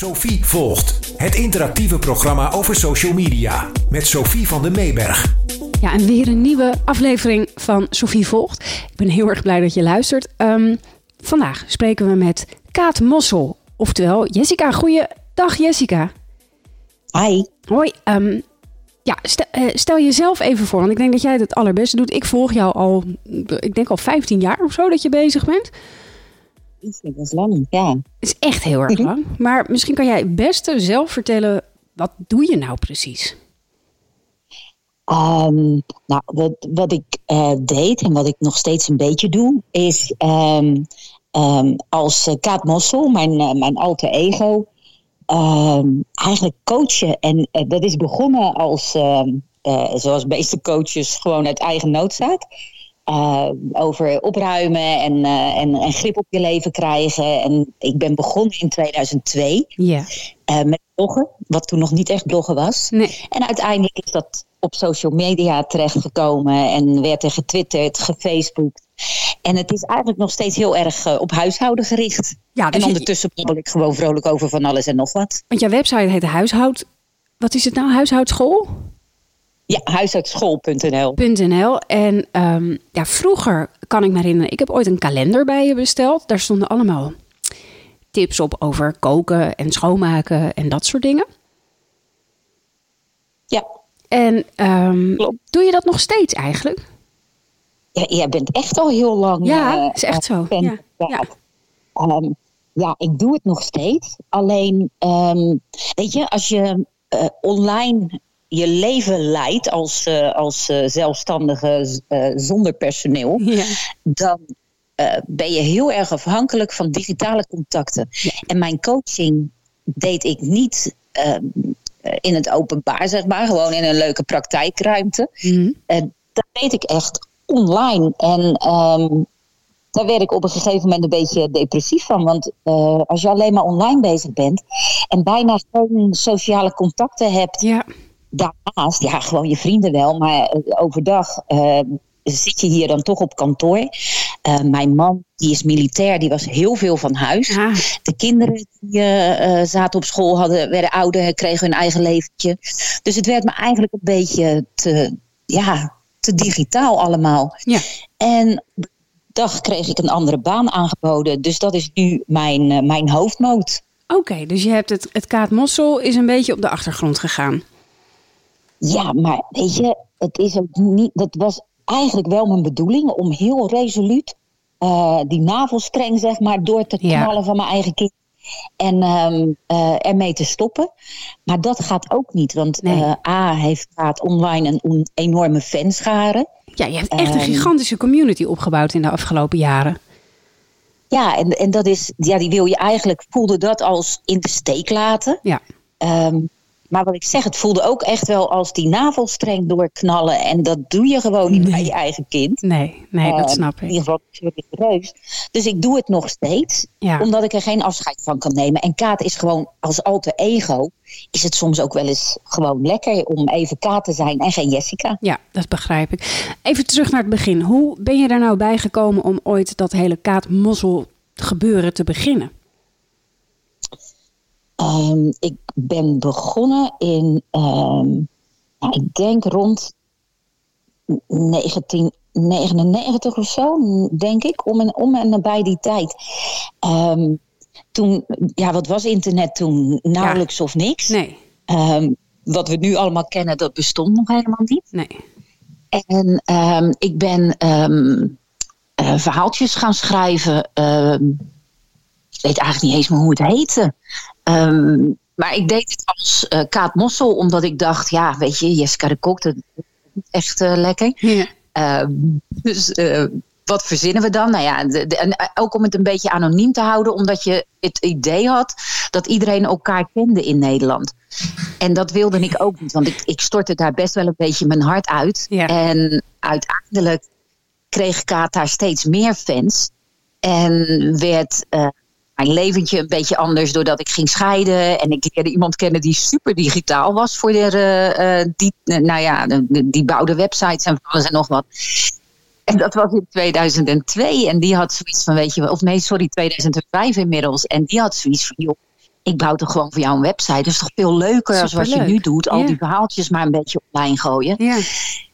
Sophie volgt. Het interactieve programma over social media. Met Sophie van den Meeberg. Ja, en weer een nieuwe aflevering van Sophie volgt. Ik ben heel erg blij dat je luistert. Ehm, vandaag spreken we met Kaat Mossel. Oftewel Jessica. Goeiedag Jessica. Hi. Hoi. ehm, ja, stel, eh, stel jezelf even voor, want ik denk dat jij het het allerbeste doet. Ik volg jou al, ik denk al 15 jaar of zo dat je bezig bent. Dat is lang, ja. Het is echt heel erg lang. Maar misschien kan jij het beste zelf vertellen, wat doe je nou precies? Ehm, nou, wat, wat ik eh, deed en wat ik nog steeds een beetje doe, is ehm, ehm, als uh, Kaat Mossel, mijn, eh, mijn alter ego, eigenlijk coachen. En eh, dat is begonnen als, eh, zoals meeste coaches, gewoon uit eigen noodzaak. Eh, over opruimen en, eh, en, en grip op je leven krijgen. En ik ben begonnen in 2002 Ja. eh, met bloggen, wat toen nog niet echt bloggen was. Nee. En uiteindelijk is dat op social media terechtgekomen en werd er getwitterd, gefaceboekt. En het is eigenlijk nog steeds heel erg op huishouden gericht. Ja, dus en je- ondertussen babbel ik gewoon vrolijk over van alles en nog wat. Want jouw website heet Huishoud. Wat is het nou? Huishoudschool.nl. Ja, huishoudschool.nl. En ehm, ja, vroeger kan ik me herinneren, ik heb ooit een kalender bij je besteld. Daar stonden allemaal tips op over koken en schoonmaken en dat soort dingen. Ja. En ehm, doe je dat nog steeds eigenlijk? ja, jij bent echt al heel lang. Ja, eh, is echt zo. fan Ja, ja. Ehm, ja, ik doe het nog steeds. Alleen, weet je, als je eh, online je leven leidt als, eh, als eh, zelfstandige eh, zonder personeel, Ja. dan ben je heel erg afhankelijk van digitale contacten. En mijn coaching deed ik niet ehm, eh, in het openbaar, zeg maar, gewoon in een leuke praktijkruimte. En dat deed ik echt online. En ehm, daar werd ik op een gegeven moment een beetje depressief van. Want als je alleen maar online bezig bent en bijna geen sociale contacten hebt ja. Daarnaast, ja, gewoon je vrienden wel, maar eh, overdag eh, zit je hier dan toch op kantoor. Eh, mijn man, die is militair, die was heel veel van huis. Ah, De kinderen die zaten op school, hadden, werden ouder, kregen hun eigen leventje. Dus het werd me eigenlijk een beetje te, ja, te digitaal allemaal. ja. En dag kreeg ik een andere baan aangeboden. Dus dat is nu mijn, mijn hoofdmoot. Oké, dus je hebt het, het Kaat Mossel is een beetje op de achtergrond gegaan. Ja, maar weet je, het is ook niet. Dat was eigenlijk wel mijn bedoeling om heel resoluut eh, die navelstreng, zeg maar, door te Ja. knallen van mijn eigen kind. En ehm, eh, ermee te stoppen. Maar dat gaat ook niet. Want Nee. eh, A heeft gaat online een enorme fanschare. Ja, je hebt echt een Ehm. gigantische community opgebouwd in de afgelopen jaren. Ja, en, en dat is, ja, die wil je eigenlijk, voelde dat als in de steek laten. Ja. Ehm, maar wat ik zeg, het voelde ook echt wel als die navelstreng doorknallen. En dat doe je gewoon niet Nee. bij je eigen kind. Nee, nee, dat Eh, snap In ik. ieder geval natuurlijk reus. Dus ik doe het nog steeds, Ja. omdat ik er geen afscheid van kan nemen. En Kaat is gewoon als alter ego, is het soms ook wel eens gewoon lekker om even Kaat te zijn en geen Jessica. Ja, dat begrijp ik. Even terug naar het begin. Hoe ben je daar nou bij gekomen om ooit dat hele Kaat Mossel gebeuren te beginnen? Ehm, ik ben begonnen in, ehm, nou, ik denk rond 1999 of zo, denk ik, om en, om en nabij die tijd. Ehm, toen, ja, wat was internet toen? Nauwelijks of niks. Nee, Ehm, wat we nu allemaal kennen, dat bestond nog helemaal niet. nee. En ik ben eh, verhaaltjes gaan schrijven. Ik weet eigenlijk niet eens meer hoe het heette. Maar ik deed het als eh, Kaat Mossel, omdat ik dacht, ja, weet je, Jessica de Kok, dat is echt eh, lekker. Ja. Ehm, dus eh, wat verzinnen we dan? Nou ja, de, de- en ook om het een beetje anoniem te houden, omdat je het idee had dat iedereen elkaar kende in Nederland. En dat wilde ik ook niet, want ik, ik stortte daar best wel een beetje mijn hart uit. Ja. En uiteindelijk kreeg Kaat daar steeds meer fans. En werd mijn leventje een beetje anders doordat ik ging scheiden. En ik leerde iemand kennen die super digitaal was voor de, eh, eh, die, eh, nou ja, de- die bouwde websites en van alles en nog wat. En dat was in 2002. En die had zoiets van, weet je wel, of nee, sorry, 2005 inmiddels. En die had zoiets van, joh, ik bouw toch gewoon voor jou een website. Dat is toch veel leuker als wat je nu doet. Al Ja. die verhaaltjes maar een beetje online gooien. Ja.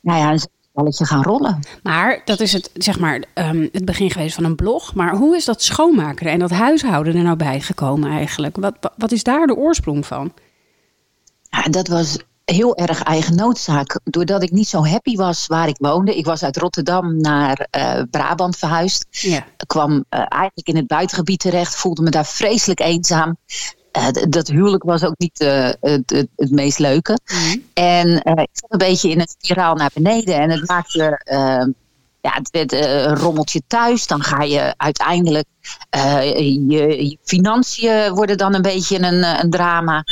Nou ja, balletje gaan rollen. Maar dat is het, zeg maar, ehm, het begin geweest van een blog. Maar hoe is dat schoonmaken en dat huishouden er nou bij gekomen eigenlijk? Wat, wat- is daar de oorsprong van? Ja, dat was heel erg eigen noodzaak. Doordat ik niet zo happy was waar ik woonde. Ik was uit Rotterdam naar eh, Brabant verhuisd. Ja. Ik kwam eh, eigenlijk in het buitengebied terecht. Voelde me daar vreselijk eenzaam. Eh, dat huwelijk was ook niet eh, het, het, het meest leuke. En eh, ik zat een beetje in een spiraal naar beneden. En het maakte... eh, ja, het werd een rommeltje thuis. Dan ga je uiteindelijk... je, je financiën worden dan een beetje een, een drama.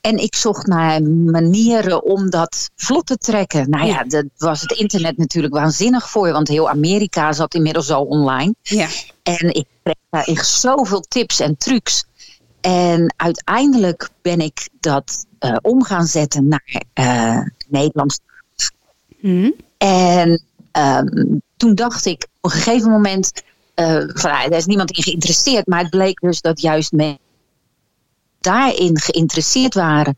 En ik zocht naar manieren om dat vlot te trekken. Nou ja, dat was het internet natuurlijk waanzinnig voor. Want heel Amerika zat inmiddels al online. Ja. En ik kreeg daar echt zoveel tips en trucs. En uiteindelijk ben ik dat eh, om gaan zetten naar eh, Nederlands. Hm? En ehm, toen dacht ik op een gegeven moment... van, er is niemand in geïnteresseerd. Maar het bleek dus dat juist mensen daarin geïnteresseerd waren.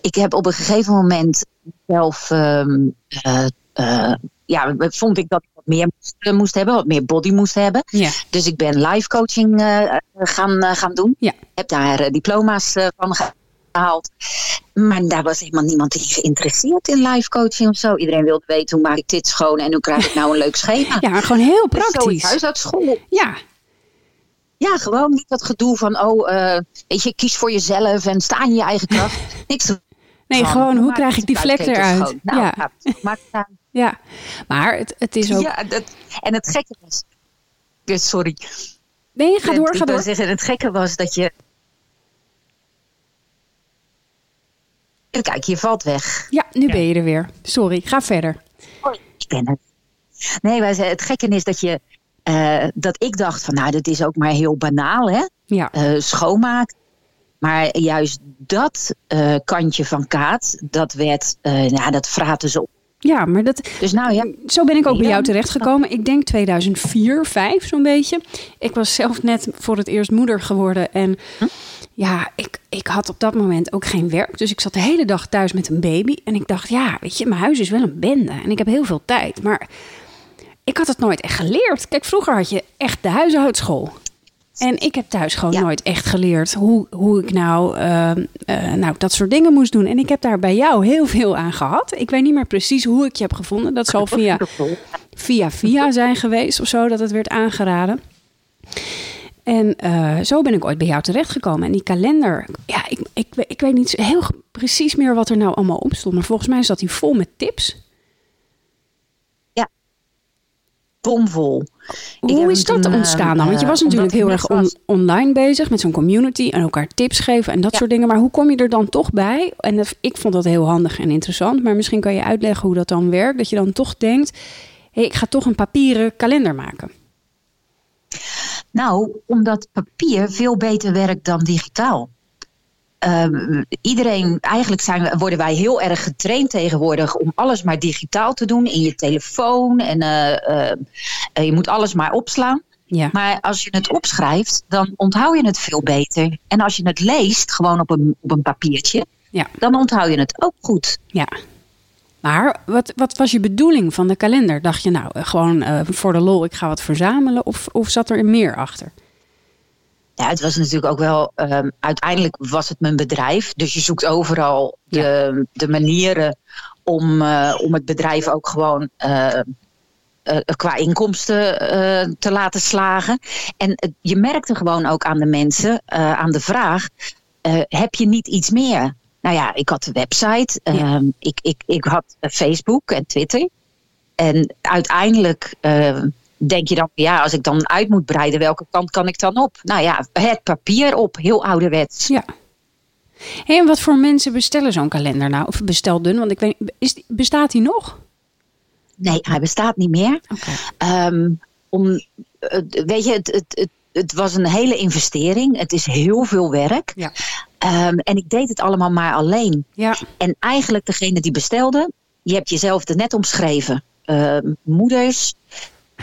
Ik heb op een gegeven moment zelf... ehm, eh, eh, ja, vond ik dat ik wat meer moest, eh, moest hebben. Wat meer body moest hebben. Ja. Dus ik ben live coaching eh, gaan, eh, gaan doen. Ja. Heb daar diploma's van gehaald. Maar daar was helemaal niemand in geïnteresseerd in live coaching of zo. Iedereen wilde weten hoe maak ik dit schoon en hoe krijg ik nou een leuk schema. ja, gewoon heel Dus praktisch. huisartsschool. Ja, Ja, gewoon niet dat gedoe van, oh, weet je, kies voor jezelf en sta in je eigen kracht. Niks nee, van, gewoon hoe krijg ik die vlek eruit? Nou, ja, ja. maak het aan. Ja. Maar het, het is ook... Ja, dat, en het gekke was... Sorry. Nee, ga door, ik ga door. zeggen, het gekke was dat je... Kijk, je valt weg. Ja, nu ben je er weer. Sorry, ga verder. Ik ben het. Nee, wij het gekke is dat je... eh, dat ik dacht van, nou, dat is ook maar heel banaal, hè? Ja, eh, schoonmaken. Maar juist dat eh, kantje van kaat, dat werd, ja, dat vraten ze op. ja maar dat, Dus nou ja, Zo ben ik ook bij jou terechtgekomen. Ik denk 2004, 5 zo'n beetje. Ik was zelf net voor het eerst moeder geworden. En ja, ik, ik had op dat moment ook geen werk. Dus ik zat de hele dag thuis met een baby. En ik dacht, ja, weet je, mijn huis is wel een bende. En ik heb heel veel tijd. Maar ik had het nooit echt geleerd. Kijk, vroeger had je echt de huishoudschool. En ik heb thuis gewoon Ja. nooit echt geleerd hoe, hoe ik nou, eh, eh, nou dat soort dingen moest doen. En ik heb daar bij jou heel veel aan gehad. Ik weet niet meer precies hoe ik je heb gevonden. Dat zal via, via via zijn geweest of zo, dat het werd aangeraden. En eh, zo ben ik ooit bij jou terechtgekomen. En die kalender, ja, ik, ik, ik weet niet heel precies meer wat er nou allemaal op stond. Maar volgens mij zat die vol met tips. Bomvol. Hoe is dat eh, ontstaan dan? Want je was eh, natuurlijk heel erg on- online bezig met zo'n community en elkaar tips geven en dat Ja. soort dingen. Maar hoe kom je er dan toch bij? En dat- ik vond dat heel handig en interessant. Maar misschien kan je uitleggen hoe dat dan werkt. Dat je dan toch denkt, hé, ik ga toch een papieren kalender maken. Nou, omdat papier veel beter werkt dan digitaal. Ehm, iedereen, eigenlijk zijn, worden wij heel erg getraind tegenwoordig om alles maar digitaal te doen in je telefoon. En eh, eh, eh, je moet alles maar opslaan. Ja, Maar als je het opschrijft, dan onthoud je het veel beter. En als je het leest, gewoon op een, op een papiertje, ja, dan onthoud je het ook goed. ja. Maar wat, wat was je bedoeling van de kalender? Dacht je nou gewoon voor de lol, ik ga wat verzamelen? Of, of zat er meer achter? Ja, het was natuurlijk ook wel, ehm, uiteindelijk was het mijn bedrijf. Dus je zoekt overal de, de manieren om, eh, om het bedrijf ook gewoon eh, eh, qua inkomsten te laten slagen. En je merkte gewoon ook aan de mensen, aan de vraag, heb je niet iets meer? Nou ja, ik had de website, ehm, ik, ik, ik had Facebook en Twitter. En uiteindelijk eh, denk je dan, ja, als ik dan uit moet breiden, welke kant kan ik dan op? Nou ja, het papier op, heel ouderwets. Ja. Hey, en wat voor mensen bestellen zo'n kalender nou? Of bestelden? Want ik weet, is, bestaat die nog? Nee, hij bestaat niet meer. Oké. Ehm, om, weet je, het, het, het, het was een hele investering. Het is heel veel werk. Ja. Ehm, en ik deed het allemaal maar alleen. Ja, En eigenlijk degene die bestelde, je hebt jezelf er net omschreven. Ehm, moeders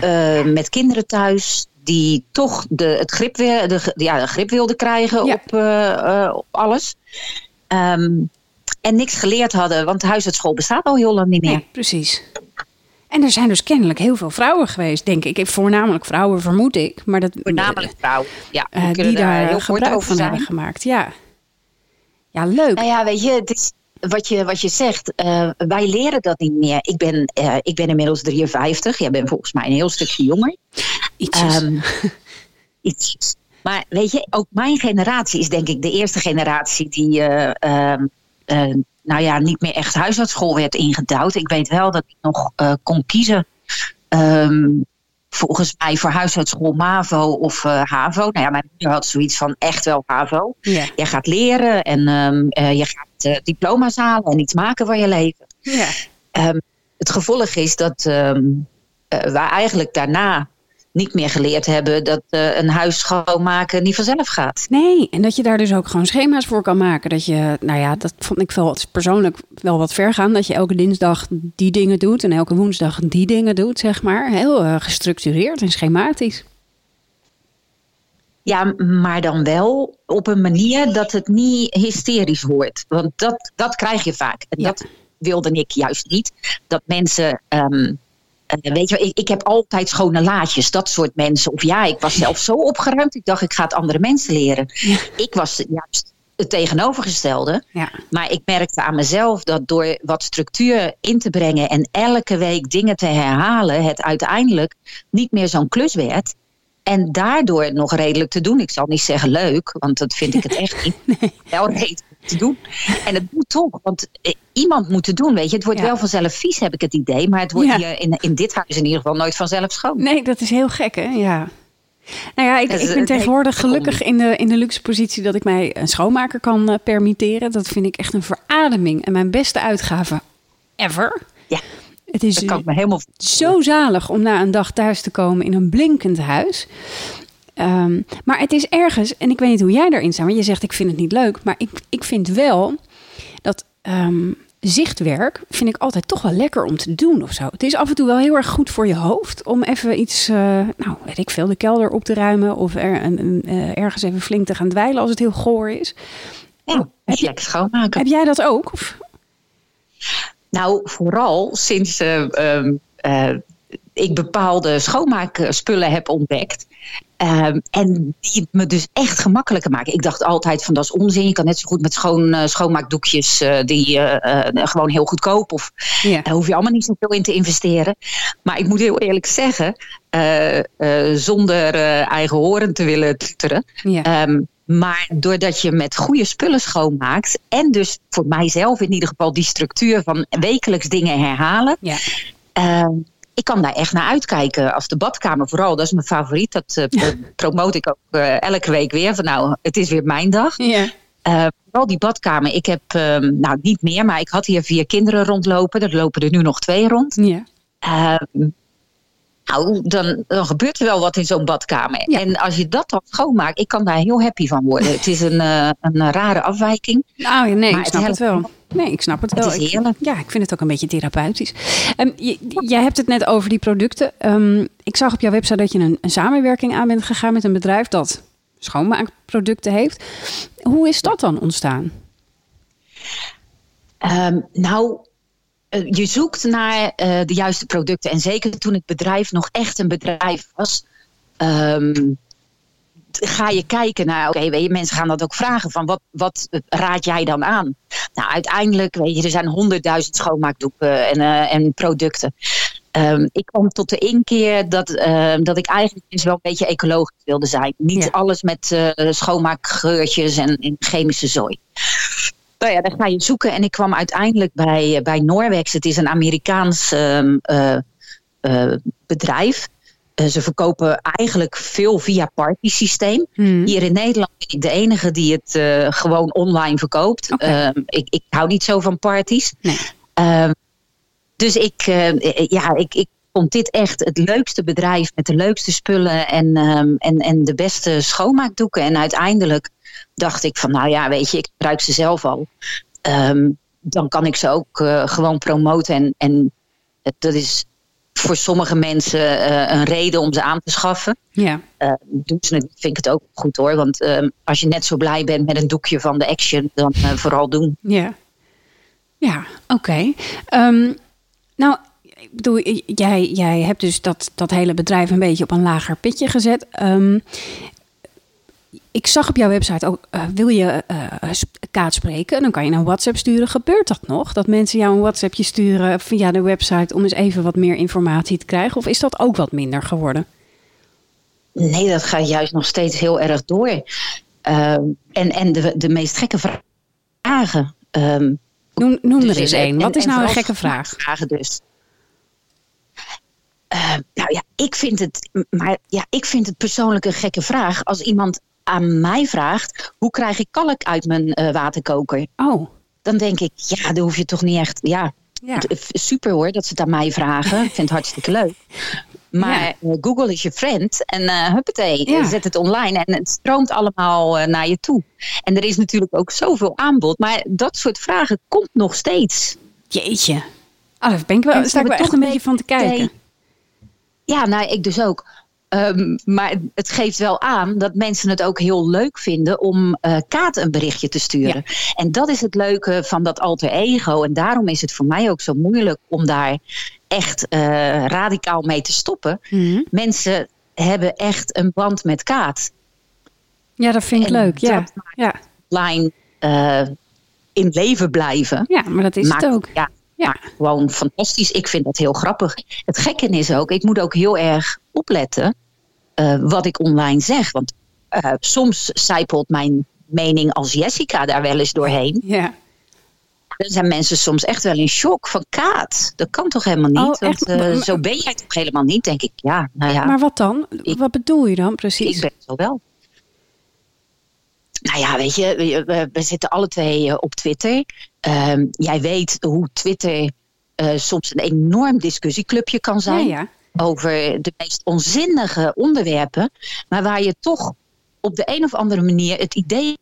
eh, met kinderen thuis die toch de, het grip, weer, de, ja, de grip wilde krijgen Ja. op, eh, eh, op alles. Ehm, en niks geleerd hadden, want huisartschool bestaat al heel lang niet meer. Nee, precies. En er zijn dus kennelijk heel veel vrouwen geweest, denk ik. Voornamelijk vrouwen, vermoed ik. Maar dat, Voornamelijk vrouwen. Ja, die daar heel gebruik over van zijn. hebben gemaakt. Ja, ja leuk. Nou ja, weet je, het is wat je, wat je zegt. eh, wij leren dat niet meer. Ik ben, eh, ik ben inmiddels 53. Jij bent volgens mij een heel stukje jonger. Ietsjes. Ehm, ietsjes. Maar weet je, ook mijn generatie is denk ik de eerste generatie die, eh, ehm, eh, nou ja, niet meer echt huisartsschool werd ingedouwd. Ik weet wel dat ik nog kon kiezen. ehm, volgens mij voor huisartsschool MAVO of eh, HAVO. Nou ja, mijn moeder had zoiets van echt wel HAVO. ja. Je gaat leren en ehm, eh, je gaat eh, diploma's halen en iets maken van je leven. Ehm, het gevolg is dat eh, wij eigenlijk daarna niet meer geleerd hebben dat eh, een huis schoonmaken niet vanzelf gaat. Nee, en dat je daar dus ook gewoon schema's voor kan maken. Dat je, nou ja, dat vond ik wel persoonlijk wel wat ver gaan. Dat je elke dinsdag die dingen doet en elke woensdag die dingen doet, zeg maar. Heel eh, gestructureerd en schematisch. Ja, maar dan wel op een manier dat het niet hysterisch wordt. Want dat, dat krijg je vaak. En Ja. dat wilde ik juist niet. Dat mensen. ehm, eh, weet je, ik, ik heb altijd schone laadjes, dat soort mensen. Of ja, ik was zelf zo opgeruimd. Ik dacht, ik ga het andere mensen leren. Ja. Ik was juist het tegenovergestelde. Ja, Maar ik merkte aan mezelf dat door wat structuur in te brengen en elke week dingen te herhalen, het uiteindelijk niet meer zo'n klus werd. En daardoor nog redelijk te doen. Ik zal niet zeggen leuk, want dat vind ik het echt niet. Wel redelijk te doen. En het moet toch, want eh, iemand moet het doen, weet je. Het wordt Ja. wel vanzelf vies, heb ik het idee. Maar het wordt Ja. hier in, in dit huis in ieder geval nooit vanzelf schoon. nee, dat is heel gek, hè? Ja. Nou ja, ik, is ik ben een tegenwoordig gelukkig in de, in de luxe positie dat ik mij een schoonmaker kan eh, permitteren. Dat vind ik echt een verademing en mijn beste uitgave ever. Ja, Het is dat kan ik me helemaal zo zalig om na een dag thuis te komen in een blinkend huis. Ehm, maar het is ergens, en ik weet niet hoe jij daarin staat, maar je zegt ik vind het niet leuk. Maar ik, ik vind wel dat ehm, zichtwerk vind ik altijd toch wel lekker om te doen of zo. Het is af en toe wel heel erg goed voor je hoofd om even iets, eh, nou weet ik veel, de kelder op te ruimen. Of er, een, een, eh, ergens even flink te gaan dweilen als het heel goor is. ja, heb je- lekker schoonmaken. Heb jij dat ook? Of? Nou, vooral sinds eh, ehm, eh, ik bepaalde schoonmaakspullen heb ontdekt. Ehm, en die me dus echt gemakkelijker maken. Ik dacht altijd van dat is onzin. Je kan net zo goed met schoon, eh, schoonmaakdoekjes eh, die eh, gewoon heel goedkoop. Of Ja. daar hoef je allemaal niet zoveel in te investeren. Maar ik moet heel eerlijk zeggen, zonder eigen horen te willen tuteren. Ja. Ehm, maar doordat je met goede spullen schoonmaakt. En dus voor mijzelf in ieder geval die structuur van wekelijks dingen herhalen. ja. Ehm, ik kan daar echt naar uitkijken. Als de badkamer vooral, dat is mijn favoriet. Dat promote ik ook eh, elke week weer. Van nou, het is weer mijn dag. Ja. Eh, vooral die badkamer. Ik heb, ehm, nou niet meer, maar ik had hier vier kinderen rondlopen. Er lopen er nu nog twee rond. Ja. Nou, dan, dan gebeurt er wel wat in zo'n badkamer. Ja. En als je dat dan schoonmaakt, ik kan daar heel happy van worden. Het is een, eh, een rare afwijking. Nou, ja, nee, Maar ik het snap het helpt wel. Nee, ik snap het Het wel. is Ik- heerlijk. ja, ik vind het ook een beetje therapeutisch. Ehm, je- jij hebt het net over die producten. Ehm, ik zag op jouw website dat je een, een samenwerking aan bent gegaan met een bedrijf dat schoonmaakproducten heeft. Hoe is dat dan ontstaan? Ehm, nou, je zoekt naar eh, de juiste producten. En zeker toen het bedrijf nog echt een bedrijf was. ehm, ga je kijken naar, oké, weet je, mensen gaan dat ook vragen van wat, wat raad jij dan aan? Nou, uiteindelijk, weet je, er zijn honderdduizend schoonmaakdoeken en, eh, en producten. Ehm, ik kwam tot de inkeer dat, ehm, dat ik eigenlijk dus wel een beetje ecologisch wilde zijn. Niet Ja. alles met eh, schoonmaakgeurtjes en, en chemische zooi. Nou ja, dan ga je zoeken en ik kwam uiteindelijk bij, eh, bij Norwex. Het is een Amerikaans ehm, eh, eh, bedrijf. Ze verkopen eigenlijk veel via party systeem. Hmm. Hier in Nederland ben ik de enige die het gewoon online verkoopt. Ehm, ik, ik hou niet zo van parties. Nee. Ehm, dus ik, ja, ik, ik vond dit echt het leukste bedrijf met de leukste spullen en, en, en de beste schoonmaakdoeken. En uiteindelijk dacht ik van, nou ja, weet je, ik gebruik ze zelf al. Ehm, dan kan ik ze ook eh, gewoon promoten. En, en dat is voor sommige mensen uh, een reden om ze aan te schaffen. Ja. Uh, doen ze het, vind ik het ook goed hoor. Want uh, als je net zo blij bent met een doekje van de Action, dan vooral doen. Ja, ja oké. Okay. Um, nou, ik bedoel, jij, jij hebt dus dat, dat hele bedrijf een beetje op een lager pitje gezet. Um, ik zag op jouw website ook, uh, wil je uh, kaart spreken? Dan kan je een WhatsApp sturen. Gebeurt dat nog? Dat mensen jou een WhatsAppje sturen via de website om eens even wat meer informatie te krijgen? Of is dat ook wat minder geworden? Nee, dat gaat juist nog steeds heel erg door. Uh, en en de, de meest gekke vragen. Um, noem noem dus, er eens één. Wat is nou een gekke vraag? Vragen dus. nou ja, ik vind het, maar ja, ik vind het persoonlijk een gekke vraag als iemand aan mij vraagt: hoe krijg ik kalk uit mijn uh, waterkoker? Oh. Dan denk ik, ja, dan hoef je toch niet echt. Ja, ja. super hoor dat ze het aan mij vragen. Ik vind het hartstikke leuk. Maar ja. uh, Google is je friend en uh, huppatee, ja. zet het online en het stroomt allemaal uh, naar je toe. En er is natuurlijk ook zoveel aanbod, maar dat soort vragen komt nog steeds. Jeetje. Oh, daar ben ik wel, sta ik wel echt een beetje van te kijken. Ja, nou, ik dus ook. Um, maar het geeft wel aan dat mensen het ook heel leuk vinden om uh, Kaat een berichtje te sturen. Ja. En dat is het leuke van dat alter ego. En daarom is het voor mij ook zo moeilijk om daar echt uh, radicaal mee te stoppen. Mm -hmm. Mensen hebben echt een band met Kaat. Ja, dat vind ik en leuk. Ja. ja. Line uh, in leven blijven. Ja, maar dat is maakt, het ook. Ja, ja. gewoon fantastisch. Ik vind dat heel grappig. Het gekke is ook, ik moet ook heel erg opletten uh, wat ik online zeg. Want uh, soms zijpelt mijn mening als Jessica daar wel eens doorheen. Ja. Dan zijn mensen soms echt wel in shock van Kaat. Dat kan toch helemaal niet? Oh? Want, uh, zo ben jij toch helemaal niet, denk ik. Ja, nou ja. Maar wat dan? Ik, wat bedoel je dan precies? Ik ben zo wel. Nou ja, weet je, we, we zitten alle twee op Twitter. Uh, jij weet hoe Twitter uh, soms een enorm discussieclubje kan zijn. Ja, ja. Over de meest onzinnige onderwerpen. Maar waar je toch op de een of andere manier het idee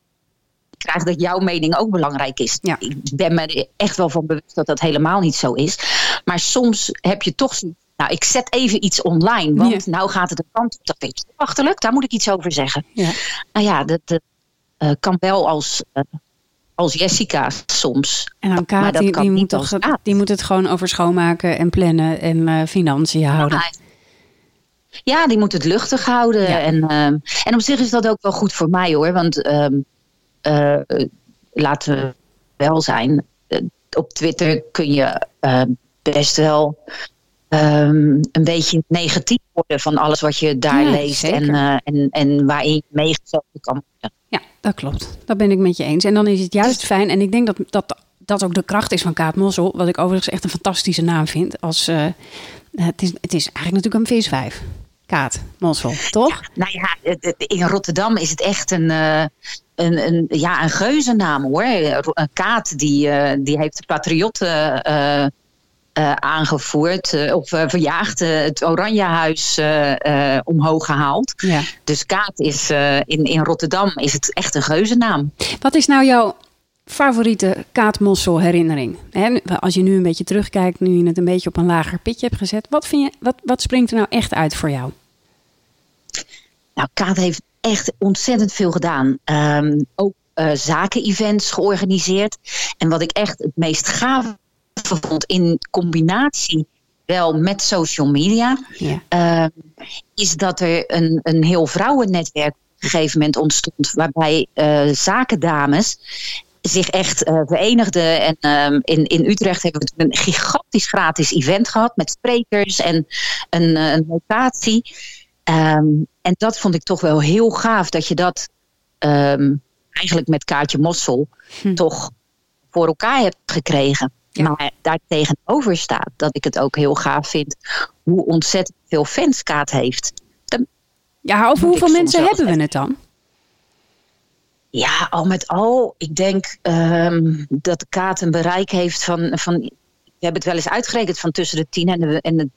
krijgt dat jouw mening ook belangrijk is. Ja. Ik ben me er echt wel van bewust dat dat helemaal niet zo is. Maar soms heb je toch nou, ik zet even iets online, want nou gaat het een kant op. Dat vind ik achterlijk, daar moet ik iets over zeggen. Ja. Nou ja, dat, dat eh, kan wel als, eh, als Jessica soms. En dan Maar Kaat, dat die, kan die, niet moet als toch, Kaat. die moet het gewoon over schoonmaken en plannen en eh, financiën houden. Ja, Ja, die moet het luchtig houden. Ja. En, ehm, en op zich is dat ook wel goed voor mij hoor. Want ehm, eh, laten we wel zijn. eh, op Twitter kun je eh, best wel ehm, een beetje negatief worden van alles wat je daar Ja, leest. En, en, en waarin je meegezogen kan worden. Ja, dat klopt. Dat ben ik met je eens. En dan is het juist fijn. En ik denk dat dat, dat ook de kracht is van Kaat Mossel. Wat ik overigens echt een fantastische naam vind. Als, eh, het, is, het is eigenlijk natuurlijk een viswijf. Kaat Mossel, toch? Nou ja, in Rotterdam is het echt een, eh, een, een, ja, een geuzennaam hoor. Een Kaat die, eh, die heeft de patriotten eh, aangevoerd. eh, of eh, verjaagd. het Oranjehuis eh, eh, omhoog gehaald. Ja. Dus Kaat is in, in Rotterdam is het echt een geuzennaam. Wat is nou jouw favoriete Kaat Mossel herinnering? Hè, als je nu een beetje terugkijkt, nu je het een beetje op een lager pitje hebt gezet. Wat, vind je, wat, wat springt er nou echt uit voor jou? Nou, Kaat heeft echt ontzettend veel gedaan. Ehm, ook eh zaken-events georganiseerd. En wat ik echt het meest gaaf vond in combinatie wel met social media, Ja. ehm, is dat er een, een heel vrouwennetwerk op een gegeven moment ontstond, waarbij eh, zakendames zich echt eh, verenigden. En ehm, in, in Utrecht hebben we een gigantisch gratis event gehad met sprekers en een, eh, een locatie. Ehm, en dat vond ik toch wel heel gaaf dat je dat eigenlijk met Kaartje Mossel Hm. toch voor elkaar hebt gekregen. Ja. Maar daar tegenover staat dat ik het ook heel gaaf vind hoe ontzettend veel fans Kaat heeft. Ja, over hoeveel mensen hebben we het dan? Ja, al met al, ik denk ehm, dat Kaat een bereik heeft van, van. We hebben het wel eens uitgerekend van tussen de 10 en de, en de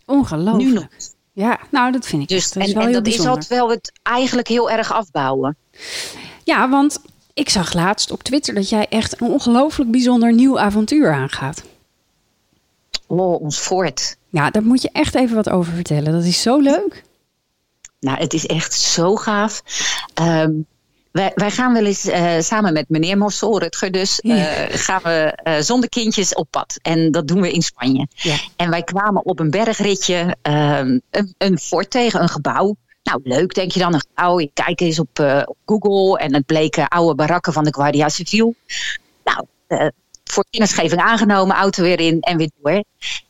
15.000. Ongelooflijk. Nu nog. Ja, nou dat vind ik Dus, echt. Dat is en wel en dat is altijd wel het eigenlijk heel erg afbouwen. Ja, want ik zag laatst op Twitter dat jij echt een ongelooflijk bijzonder nieuw avontuur aangaat. Oh, ons fort. Ja, daar moet je echt even wat over vertellen. Dat is zo leuk. Nou, het is echt zo gaaf. Ehm, wij, wij, gaan wel eens uh, samen met meneer Mossel, Rutger dus, uh, gaan we uh, zonder kindjes op pad. En dat doen we in Spanje. Ja. En wij kwamen op een bergritje ehm, een, een fort tegen, een gebouw. Nou, leuk, denk je dan, een gebouw. Je kijkt eens op, op Google en het bleken oude barakken van de Guardia Civil. Nou, voor kennisgeving aangenomen, auto weer in en weer door.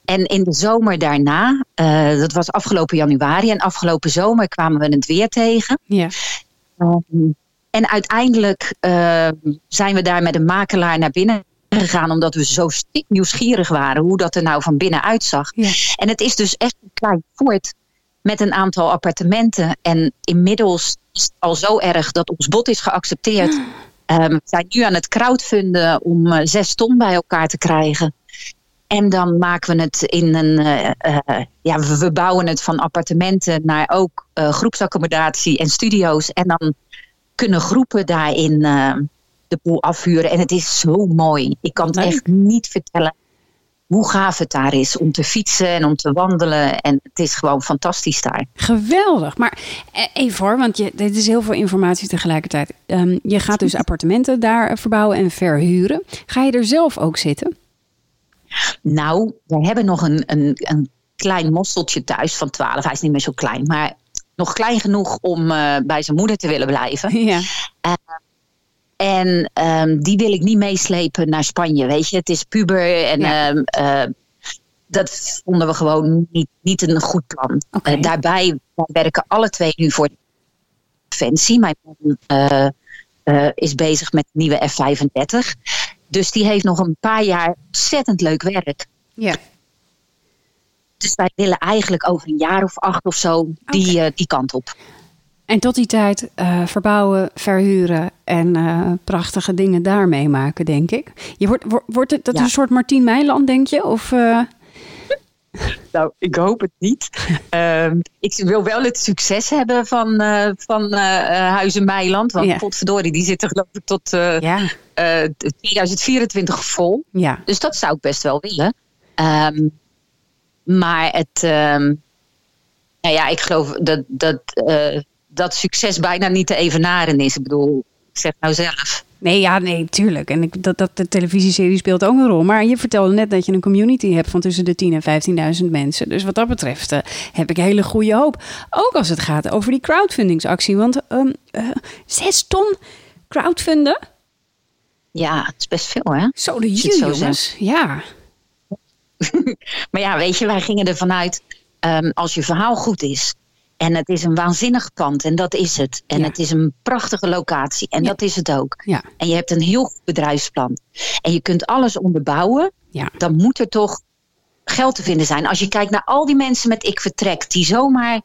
En in de zomer daarna, uh, dat was afgelopen januari, en afgelopen zomer kwamen we het weer tegen. Ja. Um, en uiteindelijk uh, zijn we daar met een makelaar naar binnen gegaan, omdat we zo stik nieuwsgierig waren hoe dat er nou van binnen uitzag. Ja. En het is dus echt een klein fort met een aantal appartementen. En inmiddels is het al zo erg dat ons bod is geaccepteerd. Um, we zijn nu aan het crowdfunden om uh, zes ton bij elkaar te krijgen. En dan maken we het in een. Uh, uh, ja, we, we, bouwen het van appartementen naar ook groepsaccommodatie en studio's. En dan kunnen groepen daarin de boel afhuren. En het is zo mooi. Ik kan het echt niet vertellen hoe gaaf het daar is om te fietsen en om te wandelen. En het is gewoon fantastisch daar. Geweldig. Maar even hoor, want je, dit is heel veel informatie tegelijkertijd. Um, je gaat dus appartementen daar verbouwen en verhuren. Ga je er zelf ook zitten? Nou, we hebben nog een, een, een klein mosseltje thuis van 12. Hij is niet meer zo klein, maar nog klein genoeg om uh, bij zijn moeder te willen blijven. Ja. Uh, en um, die wil ik niet meeslepen naar Spanje, weet je. Het is puber en ja. uh, dat vonden we gewoon niet, niet een goed plan. Okay. daarbij werken alle twee nu voor Defensie. Mijn man uh, is bezig met de nieuwe F-35. Dus die heeft nog een paar jaar ontzettend leuk werk. Ja. Dus wij willen eigenlijk over een jaar of acht of zo die, die kant op. En tot die tijd uh, verbouwen, verhuren en uh, prachtige dingen daar meemaken, denk ik. Je wordt, wordt het dat ja. een soort Martien Meiland, denk je? Of, uh... Nou, ik hoop het niet. um, ik wil wel het succes hebben van, uh, van uh, Huizen Meiland. Want Ja. potverdorie, die zitten geloof ik tot uh, ja. 2024 vol. Ja. Dus dat zou ik best wel willen. Um, maar het... Um, nou ja, ik geloof dat, dat, dat succes bijna niet te evenaren is. Ik bedoel, ik zeg nou zelf. Nee, ja, nee, tuurlijk. En ik, dat, dat, de televisieserie speelt ook een rol. Maar je vertelde net dat je een community hebt van tussen de 10.000 en 15.000 mensen. Dus wat dat betreft uh, heb ik hele goede hoop. Ook als het gaat over die crowdfundingsactie. Want um, uh, zes ton crowdfunden? Ja, het is best veel, hè? Zo de jullie, jongens. Ja. maar ja, weet je, wij gingen ervan uit... Um, als je verhaal goed is... En het is een waanzinnig pand en dat is het. En Ja. het is een prachtige locatie en Ja. dat is het ook. Ja. En je hebt een heel goed bedrijfsplan. En je kunt alles onderbouwen. Ja. Dan moet er toch geld te vinden zijn. Als je kijkt naar al die mensen met ik vertrek. Die zomaar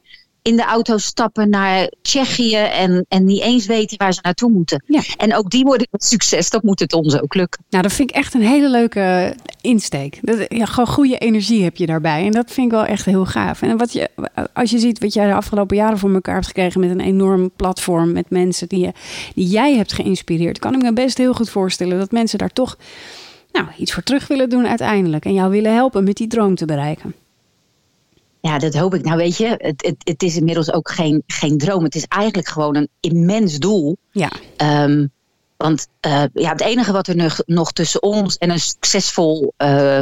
in de auto stappen naar Tsjechië. En, en niet eens weten waar ze naartoe moeten. Ja. En ook die worden een succes. Dat moet het ons ook lukken. Nou, dat vind ik echt een hele leuke insteek. Dat, ja, gewoon goede energie heb je daarbij. En dat vind ik wel echt heel gaaf. En wat je, als je ziet wat jij de afgelopen jaren voor elkaar hebt gekregen met een enorm platform met mensen die, je, die jij hebt geïnspireerd, kan ik me best heel goed voorstellen dat mensen daar toch nou, iets voor terug willen doen uiteindelijk. En jou willen helpen met die droom te bereiken. Ja, dat hoop ik. Nou weet je, het, het, het is inmiddels ook geen, geen droom. Het is eigenlijk gewoon een immens doel. Ja. Um, want uh, ja, het enige wat er nog, nog tussen ons en een succesvol uh,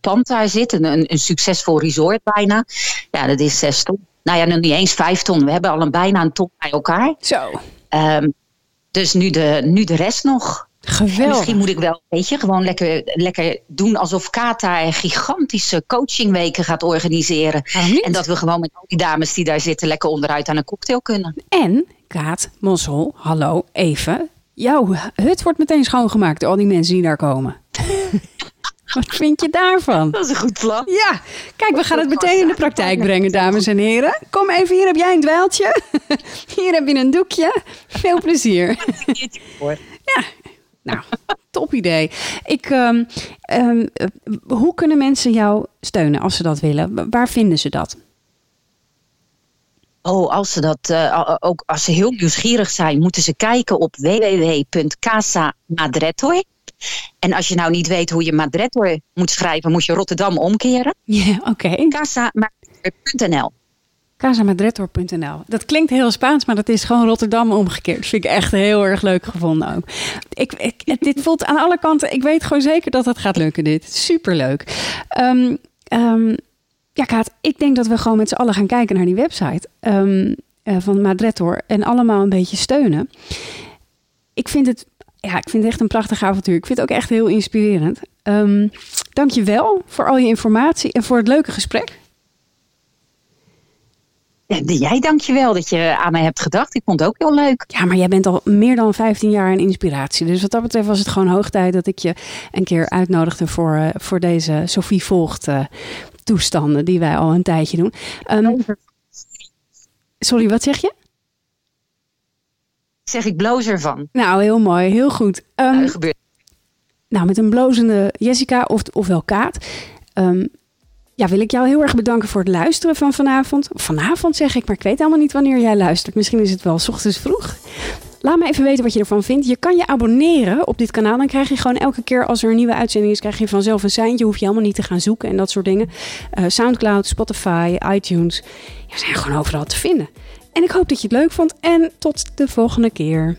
pand daar zit, een, een, een, succesvol resort bijna, ja, dat is zes ton. Nou ja, nog niet eens vijf ton. We hebben al een bijna een ton bij elkaar. Zo. Um, dus nu de, nu de rest nog. Geweldig. En misschien moet ik wel, weet je, gewoon lekker, lekker doen alsof Kata gigantische coachingweken gaat organiseren. En dat we gewoon met al die dames die daar zitten lekker onderuit aan een cocktail kunnen. En, Kaat, Mossel, hallo, even. Jouw hut wordt meteen schoongemaakt door al die mensen die daar komen. Wat vind je daarvan? Dat is een goed plan. Ja, kijk, we gaan het meteen in de praktijk brengen, dames en heren. Kom even, hier heb jij een dweiltje. Hier heb je een doekje. Veel plezier. Ja, nou, top idee. Ik, um, um, hoe kunnen mensen jou steunen als ze dat willen? Waar vinden ze dat? Oh, als ze dat uh, ook als ze heel nieuwsgierig zijn, moeten ze kijken op www.casamadrettoy. En als je nou niet weet hoe je Madretto moet schrijven, moet je Rotterdam omkeren. Ja, oké. Okay. Casamadretto.nl. Dat klinkt heel Spaans, maar dat is gewoon Rotterdam omgekeerd. Vind ik echt heel erg leuk gevonden ook. Ik, ik, dit voelt aan alle kanten, ik weet gewoon zeker dat het gaat lukken dit. Superleuk. Um, um, ja, Kaat, ik denk dat we gewoon met z'n allen gaan kijken naar die website um, uh, van Madrettor en allemaal een beetje steunen. Ik vind het, ja, ik vind het echt een prachtig avontuur. Ik vind het ook echt heel inspirerend. Dank je wel voor al je informatie en voor het leuke gesprek. Jij dankjewel dat je aan mij hebt gedacht. Ik vond het ook heel leuk. Ja, maar jij bent al meer dan 15 jaar een inspiratie. Dus wat dat betreft was het gewoon hoog tijd dat ik je een keer uitnodigde voor, uh, voor deze Sophie Volgt uh, toestanden die wij al een tijdje doen. Um, sorry, wat zeg je? Zeg ik bloos ervan. Nou, heel mooi, heel goed. Um, nou, gebeurt. nou, met een blozende Jessica of, ofwel Kaat. Um, ja, wil ik jou heel erg bedanken voor het luisteren van vanavond. Vanavond zeg ik, maar ik weet helemaal niet wanneer jij luistert. Misschien is het wel s ochtends vroeg. Laat me even weten wat je ervan vindt. Je kan je abonneren op dit kanaal. Dan krijg je gewoon elke keer als er een nieuwe uitzending is, krijg je vanzelf een seintje. Hoef je helemaal niet te gaan zoeken en dat soort dingen. Uh, Soundcloud, Spotify, iTunes. Ja, zijn gewoon overal te vinden. En ik hoop dat je het leuk vond. En tot de volgende keer.